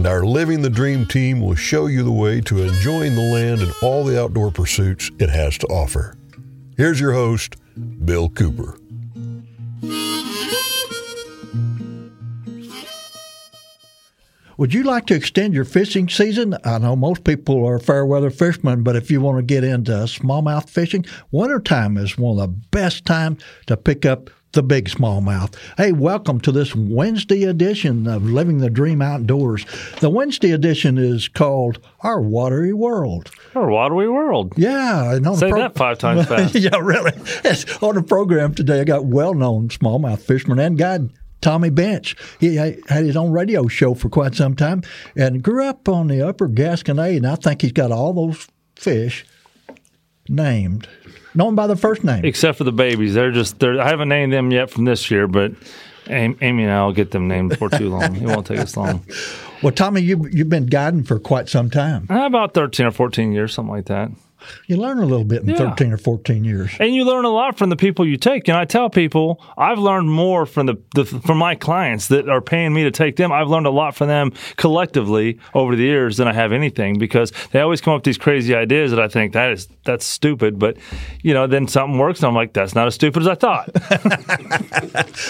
and our Living the Dream team will show you the way to enjoying the land and all the outdoor pursuits it has to offer. Here's your host, Bill Cooper. Would you like to extend your fishing season? I know most people are fair weather fishermen, but if you want to get into smallmouth fishing, wintertime is one of the best times to pick up the big smallmouth. Hey, welcome to this Wednesday edition of Living the Dream Outdoors. The Wednesday edition is called Our Watery World. Our Watery World. Yeah. And Say pro- that five times fast. yeah, really. on the program today, I got well known smallmouth fisherman and guide Tommy Bench. He had his own radio show for quite some time and grew up on the upper Gasconade, and I think he's got all those fish named known by the first name. Except for the babies, they're just they're. I haven't named them yet from this year, but Amy and I will get them named before too long. it won't take us long. Well, Tommy, you you've been guiding for quite some time. Uh, about thirteen or fourteen years, something like that you learn a little bit in yeah. 13 or 14 years. And you learn a lot from the people you take. And I tell people, I've learned more from the, the, from my clients that are paying me to take them. I've learned a lot from them collectively over the years than I have anything because they always come up with these crazy ideas that I think that is that's stupid. But you know, then something works, and I'm like, that's not as stupid as I thought.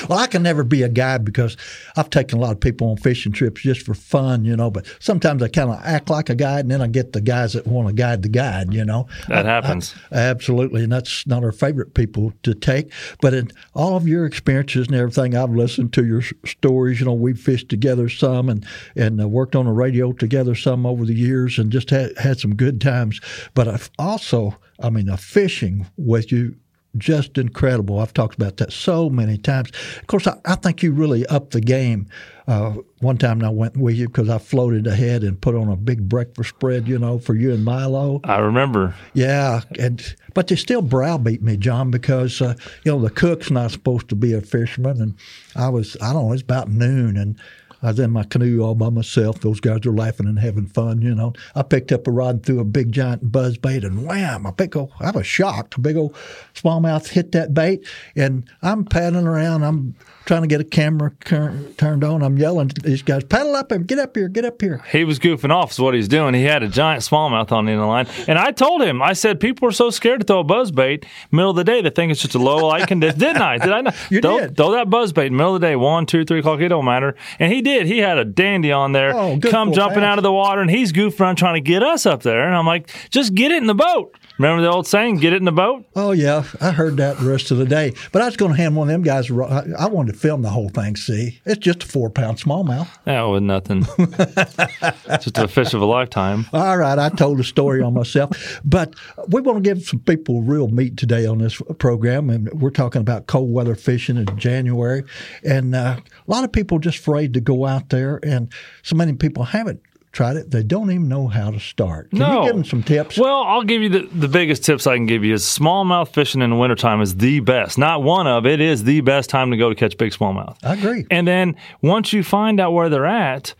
well, I can never be a guide because I've taken a lot of people on fishing trips just for fun, you know. But sometimes I kind of act like a guide, and then I get the guys that want to guide the guide, you know know. That happens. I, absolutely. And that's not our favorite people to take. But in all of your experiences and everything, I've listened to your stories. You know, we've fished together some and, and uh, worked on the radio together some over the years and just had, had some good times. But I've also, I mean, the fishing with you just incredible. I've talked about that so many times. Of course, I, I think you really upped the game. Uh, one time I went with you because I floated ahead and put on a big breakfast spread, you know, for you and Milo. I remember. Yeah, and but they still browbeat me, John, because uh, you know the cook's not supposed to be a fisherman, and I was I don't know it's about noon, and I was in my canoe all by myself. Those guys were laughing and having fun, you know. I picked up a rod and threw a big giant buzz bait, and wham! A big old, I was shocked. A big old smallmouth hit that bait, and I'm paddling around. I'm trying to get a camera turned on. I'm yelling to these guys, paddle up and get up here, get up here. He was goofing off, is what he's doing. He had a giant smallmouth on the end of the line. And I told him, I said, people are so scared to throw a buzz bait middle of the day. They think it's just a low light condition. Didn't I? Did I not? You throw, did. Throw that buzz bait middle of the day, one, two, three o'clock, it don't matter. And he did. He had a dandy on there, oh, come jumping out of the water, and he's goofing around trying to get us up there. And I'm like, just get it in the boat. Remember the old saying, get it in the boat? Oh, yeah. I heard that the rest of the day. But I was going to hand one of them guys, I wanted to film the whole thing, see. It's just a four pound smallmouth. That was nothing. just a fish of a lifetime. All right. I told a story on myself. But we want to give some people real meat today on this program. And we're talking about cold weather fishing in January. And uh, a lot of people just afraid to go out there. And so many people haven't tried it. They don't even know how to start. Can no. you give them some tips? Well, I'll give you the, the biggest tips I can give you is smallmouth fishing in the wintertime is the best. Not one of, it is the best time to go to catch big smallmouth. I agree. And then once you find out where they're at,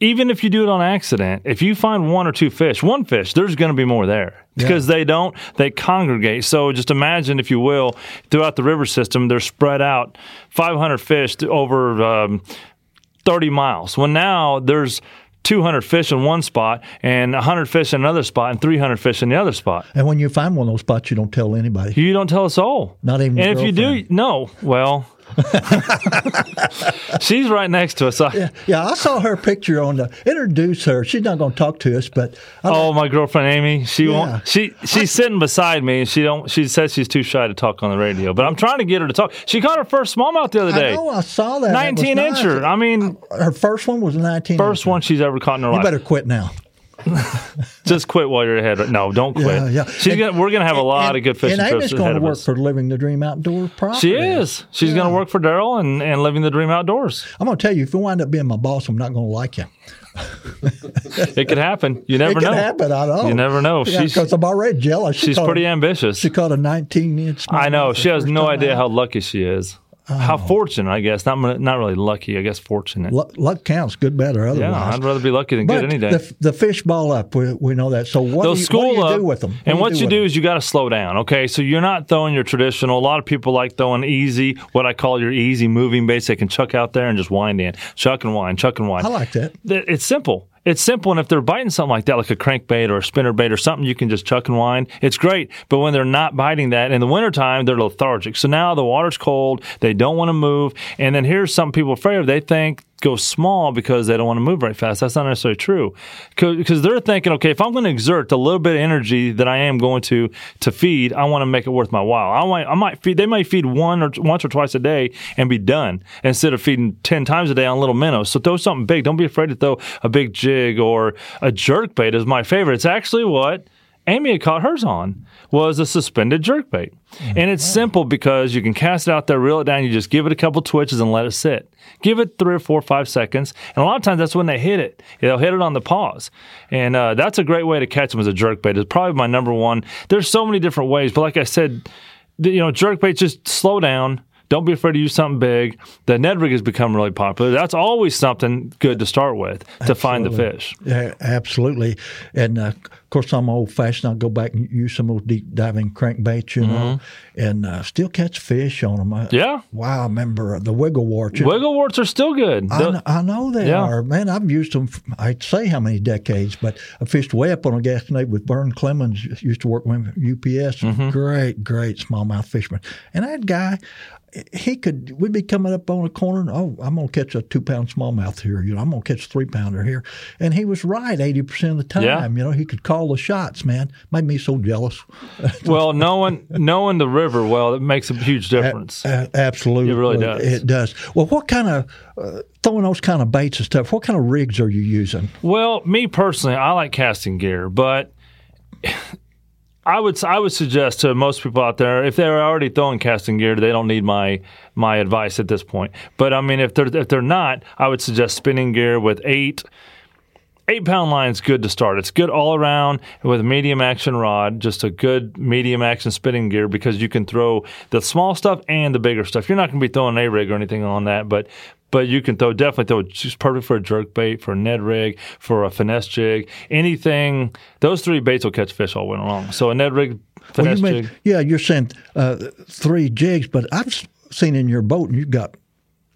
even if you do it on accident, if you find one or two fish, one fish, there's going to be more there because yeah. they don't, they congregate. So just imagine, if you will, throughout the river system, they're spread out 500 fish over um, 30 miles. Well, now there's 200 fish in one spot and 100 fish in another spot and 300 fish in the other spot. And when you find one of those spots, you don't tell anybody. You don't tell a soul. Not even. And if you do, no. Well, She's right next to us. yeah, yeah, I saw her picture on the. Introduce her. She's not going to talk to us, but I oh, my girlfriend Amy. She yeah. won't. She she's I, sitting beside me, and she don't. She says she's too shy to talk on the radio. But I'm trying to get her to talk. She caught her first smallmouth the other day. I know. I saw that. 19 incher. I mean, her first one was a 19. First incher. one she's ever caught in her you life. You better quit now. Just quit while you're ahead. No, don't quit. Yeah, yeah. She's and, gonna, we're going to have a lot and, of good fishing and trips going to work us. for Living the Dream Outdoors property. She is. She's yeah. going to work for Daryl and, and Living the Dream Outdoors. I'm going to tell you, if you wind up being my boss, I'm not going to like you. it could happen. You never know. it could happen. I don't know. You never know. Yeah, She's because I'm already jealous. She she's pretty a- ambitious. She caught a 19 inch. I know. She has no idea How how lucky she is. How oh. fortunate, I guess. Not not really lucky. I guess fortunate. luck, luck counts, good, bad, or otherwise. yeah, I'd rather be lucky than but good any day. the the fish ball up, we, we know that. So what They'll do you, school uh, what do you do with them? and what you with do is you got to slow down. Okay, so you're not throwing your traditional. A lot of people like throwing easy, what I call your easy moving baits. They can chuck out there and just wind in, chuck and wind, chuck and wind. I like that. It's simple. It's simple, and if they're biting something like that, like a crankbait or a spinner bait or something, you can just chuck and wind. It's great. But when they're not biting that in the wintertime, they're lethargic. So now the water's cold, they don't want to move. And then here's some people afraid of. They think go small because they don't want to move very fast. That's not necessarily true. Because they're thinking, okay, if I'm going to exert a little bit of energy that I am going to to feed, I want to make it worth my while. I might, I might feed. They might feed one or once or twice a day and be done instead of feeding ten times a day on little minnows. So throw something big. Don't be afraid to throw a big jig or a jerk bait is my favorite. It's actually what Amy had caught hers on was a suspended jerk bait. And it's simple because you can cast it out there, reel it down, you just give it a couple twitches and let it sit. Give it three or four or five seconds. And a lot of times that's when they hit it. They'll hit it on the pause. And uh, that's a great way to catch them as a jerk bait. It's probably my number one. There's so many different ways, but like I said, you know, jerk bait just slow down. Don't be afraid to use something big. The Ned rig has become really popular. That's always something good to start with to find the fish. Yeah, absolutely. And uh, of course, I'm old fashioned. I'll go back and use some of those deep diving crankbaits, you know, and uh, still catch fish on them. I, Mm-hmm. Yeah. Wow, I remember the wiggle warts. Wiggle warts are still good. I, kn- I know they Yeah. are. Man, I've used them, I'd say how many decades, but I fished way up on a gas gasconade with Vern Clemens, used to work with UPS. Mm-hmm. Great, great smallmouth fisherman. And that guy, he could, we'd be coming up on a corner, and, oh, I'm going to catch a two pound smallmouth here. You know, I'm going to catch a three pounder here. And he was right 80% of the time. Yeah. You know, he could call the shots, man. Made me so jealous. well, knowing knowing the river well, it makes a huge difference. A- absolutely. It really does. It does. Well, what kind of, uh, throwing those kind of baits and stuff, what kind of rigs are you using? Well, me personally, I like casting gear, but I would I would suggest to most people out there if they're already throwing casting gear, they don't need my my advice at this point. But I mean, if they're if they're not, I would suggest spinning gear with eight. Eight pound line is good to start. It's good all around with medium action rod, just a good medium action spinning gear because you can throw the small stuff and the bigger stuff. You're not going to be throwing a rig or anything on that, but but you can throw definitely throw it's perfect for a jerk bait, for a Ned rig, for a finesse jig, anything. Those three baits will catch fish all winter long. So a Ned rig, Well, finesse you mean, jig. yeah, you're saying uh, three jigs, but I've seen in your boat, and you've got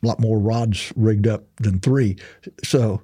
a lot more rods rigged up than three. So,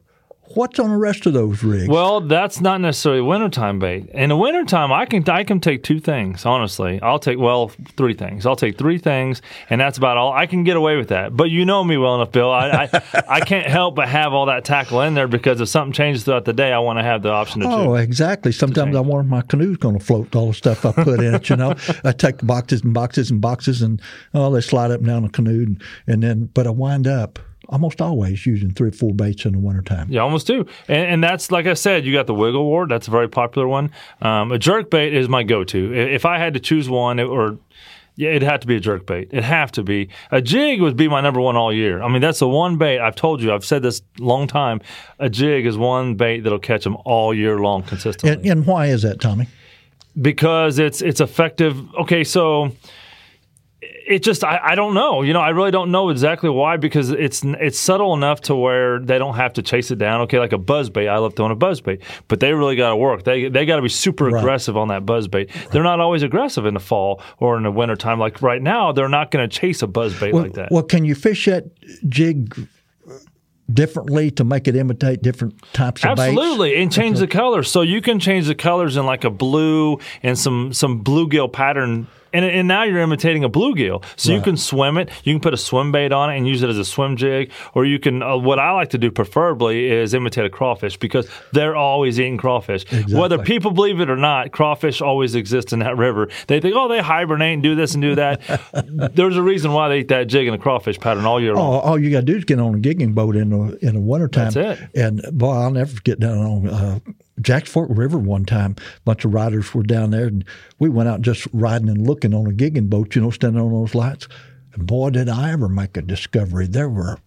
what's on the rest of those rigs? Well, that's not necessarily wintertime bait. In the wintertime, I can I can take two things, honestly. I'll take well, three things. I'll take three things, and that's about all. I can get away with that. But you know me well enough, Bill. I I, I can't help but have all that tackle in there because if something changes throughout the day, I want to have the option to Oh, choose. exactly. Sometimes I wonder if my canoe's going to float all the stuff I put in it. You know, I take boxes and boxes and boxes, and oh, they slide up and down the canoe, and, and then but I wind up almost always using three or four baits in the wintertime. You almost do, and, and that's like I said. You got the wiggle wart. That's a very popular one. Um, a jerk bait is my go-to. If I had to choose one, it, or yeah, it'd have to be a jerk bait. It'd have to be a jig would be my number one all year. I mean, that's the one bait I've told you. I've said this long time. A jig is one bait that'll catch them all year long consistently And, and why is that, Tommy? because it's it's effective. Okay, so it just I, I don't know. You know, I really don't know exactly why because it's it's subtle enough to where they don't have to chase it down. Okay, like a buzz bait. I love throwing a buzz bait, but they really got to work. They they got to be super Right. aggressive on that buzz bait. They're not always aggressive in the fall or in the winter time. Like right now, they're not going to chase a buzz bait Well, like that. well, can you fish that jig differently to make it imitate different types of baits? Absolutely, and change the colors. So you can change the colors in like a blue and some some bluegill pattern. And, and now you're imitating a bluegill, so you can swim it. You can put a swim bait on it and use it as a swim jig, or you can. Uh, what I like to do, preferably, is imitate a crawfish because they're always eating crawfish. Whether people believe it or not, crawfish always exist in that river. They think, oh, they hibernate and do this and do that. There's a reason why they eat that jig in a crawfish pattern all year long. Oh, all you got to do is get on a gigging boat in the in the wintertime. That's it. And boy, I'll never forget down on uh, Jack's Fork River one time. A bunch of riders were down there, and we went out just riding and looking on a gigging boat. You know, standing on those lights. And boy, did I ever make a discovery! There were,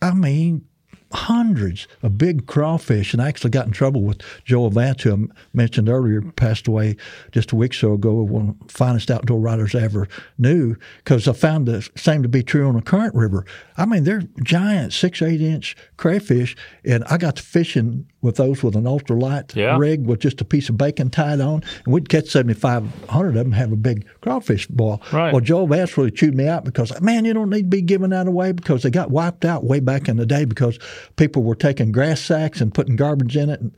I mean, hundreds of big crawfish, and I actually got in trouble with Joe Vance, who I mentioned earlier, passed away just a week or so ago, one of the finest outdoor writers I ever knew, because I found the same to be true on the Current River. I mean, they're giant, six, eight inch crayfish, and I got to fishing with those with an ultralight Yeah. rig with just a piece of bacon tied on, and we'd catch 7,500 of them, and have a big crawfish ball. Right. Well, Joe Vance really chewed me out because, man, you don't need to be giving that away because they got wiped out way back in the day because people were taking grass sacks and putting garbage in it and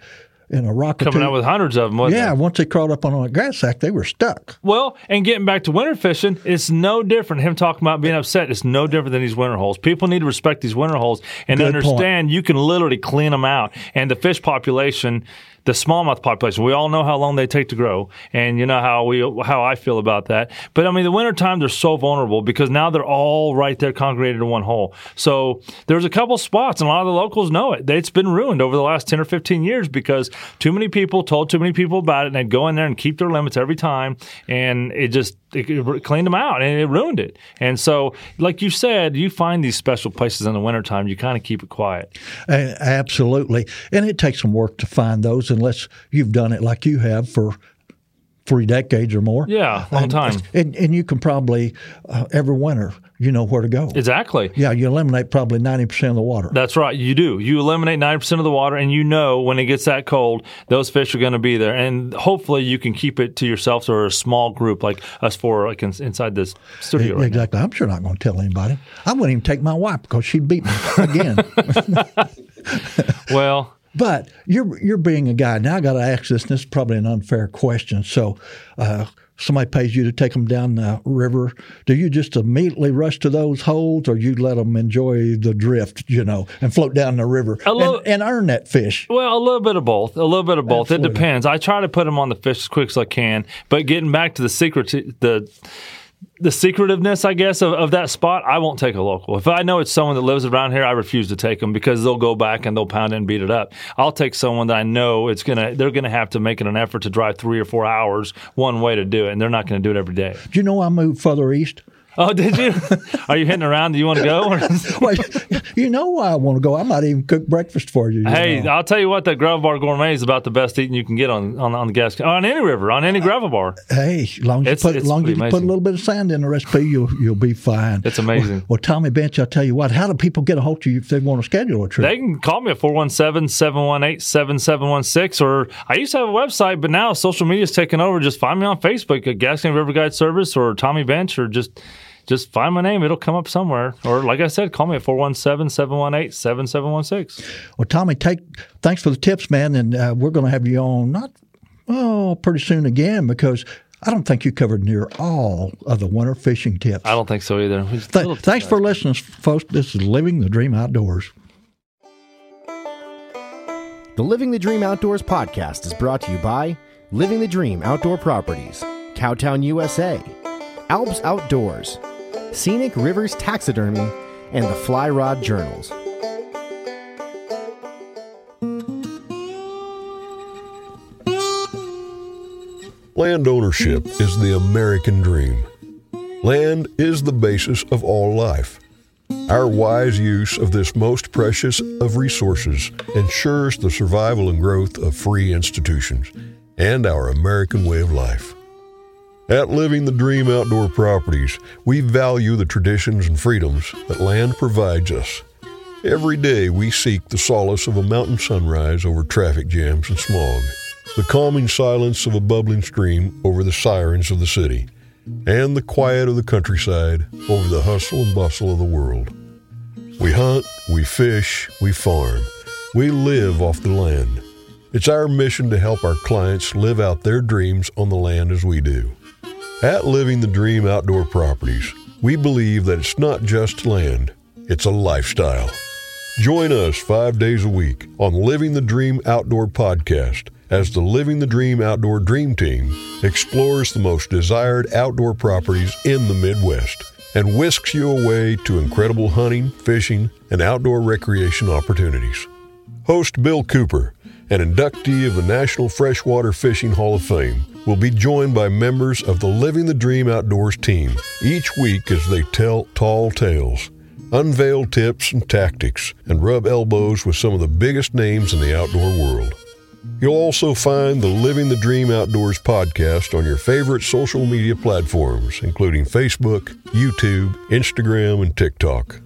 in a rock Coming out with hundreds of them. wasn't yeah, it? once they crawled up on a grass sack, they were stuck. Well, and getting back to winter fishing, it's no different. Him talking about being upset, it's no different than these winter holes. People need to respect these winter holes and Good understand you can literally clean them out. And the fish population, the smallmouth population, we all know how long they take to grow, and you know how we how I feel about that. But I mean, the wintertime they're so vulnerable because now they're all right there congregated in one hole. So there's a couple spots, and a lot of the locals know it. It's been ruined over the last ten or fifteen years because too many people told too many people about it, and they'd go in there and keep their limits every time, and it just it, cleaned them out and it ruined it. And so, like you said, you find these special places in the wintertime, you kind of keep it quiet. Absolutely. And it takes some work to find those unless you've done it like you have for three decades or more. Yeah, long And- time. And, and you can probably, uh, every winter, you know where to go. Exactly. yeah, you eliminate probably 90% of the water. That's right. You do. You eliminate 90% of the water, and you know when it gets that cold, those fish are going to be there. And hopefully, you can keep it to yourselves or a small group like us four, like in, inside this studio. Right now. exactly. I'm sure not going to tell anybody. I wouldn't even take my wife because she'd beat me again. Well, But you're you're being a guy. Now I got to ask this. And this is probably an unfair question. So, uh, somebody pays you to take them down the river. Do you just immediately rush to those holes, or you let them enjoy the drift, you know, and float down the river little- and, and earn that fish? Well, a little bit of both. A little bit of both. It depends. I try to put them on the fish as quick as I can. But getting back to the secret, the the secretiveness, I guess, of, of that spot, I won't take a local. If I know it's someone that lives around here, I refuse to take them because they'll go back and they'll pound it and beat it up. I'll take someone that I know it's gonna. They're gonna have to make it an effort to drive three or four hours one way to do it, and they're not gonna do it every day. Do you know I moved further east? Oh, did you? Are you hitting around? Do you want to go? Well, you know why I want to go. I might even cook breakfast for you. you Hey, know. I'll tell you what, that gravel bar gourmet is about the best eating you can get on on, on the gas on any river, on any uh, gravel bar. Hey, as long as It's- you put, long as you put a little bit of sand in the recipe, you'll you'll be fine. It's amazing. Well, well, Tommy Bench, I'll tell you what. How do people get a hold of you if they want to schedule a trip? They can call me at 417-718-7716 or I used to have a website, but now social media's taken over. Just find me on Facebook at Gaston River Guide Service or Tommy Bench or just just find my name. It'll come up somewhere. Or like I said, call me at 417-718-7716. Well, Tommy, take thanks for the tips, man, and uh, we're going to have you on not oh pretty soon again because I don't think you covered near all of the winter fishing tips. I don't think so either. Th- little- thanks for listening, folks. This is Living the Dream Outdoors. The Living the Dream Outdoors podcast is brought to you by Living the Dream Outdoor Properties, Cowtown, USA, Alps Outdoors, Scenic Rivers Taxidermy, and the Fly Rod Journals. Land ownership is the American dream. Land is the basis of all life. Our wise use of this most precious of resources ensures the survival and growth of free institutions and our American way of life. At Living the Dream Outdoor Properties, we value the traditions and freedoms that land provides us. Every day we seek the solace of a mountain sunrise over traffic jams and smog, the calming silence of a bubbling stream over the sirens of the city, and the quiet of the countryside over the hustle and bustle of the world. We hunt, we fish, we farm, we live off the land. It's our mission to help our clients live out their dreams on the land as we do. At Living the Dream Outdoor Properties, we believe that it's not just land, it's a lifestyle. Join us five days a week on Living the Dream Outdoor Podcast as the Living the Dream Outdoor Dream Team explores the most desired outdoor properties in the Midwest and whisks you away to incredible hunting, fishing, and outdoor recreation opportunities. Host Bill Cooper, an inductee of the National Freshwater Fishing Hall of Fame, will be joined by members of the Living the Dream Outdoors team each week as they tell tall tales. unveil tips and tactics, and rub elbows with some of the biggest names in the outdoor world. You'll also find the Living the Dream Outdoors podcast on your favorite social media platforms, including Facebook, YouTube, Instagram, and TikTok.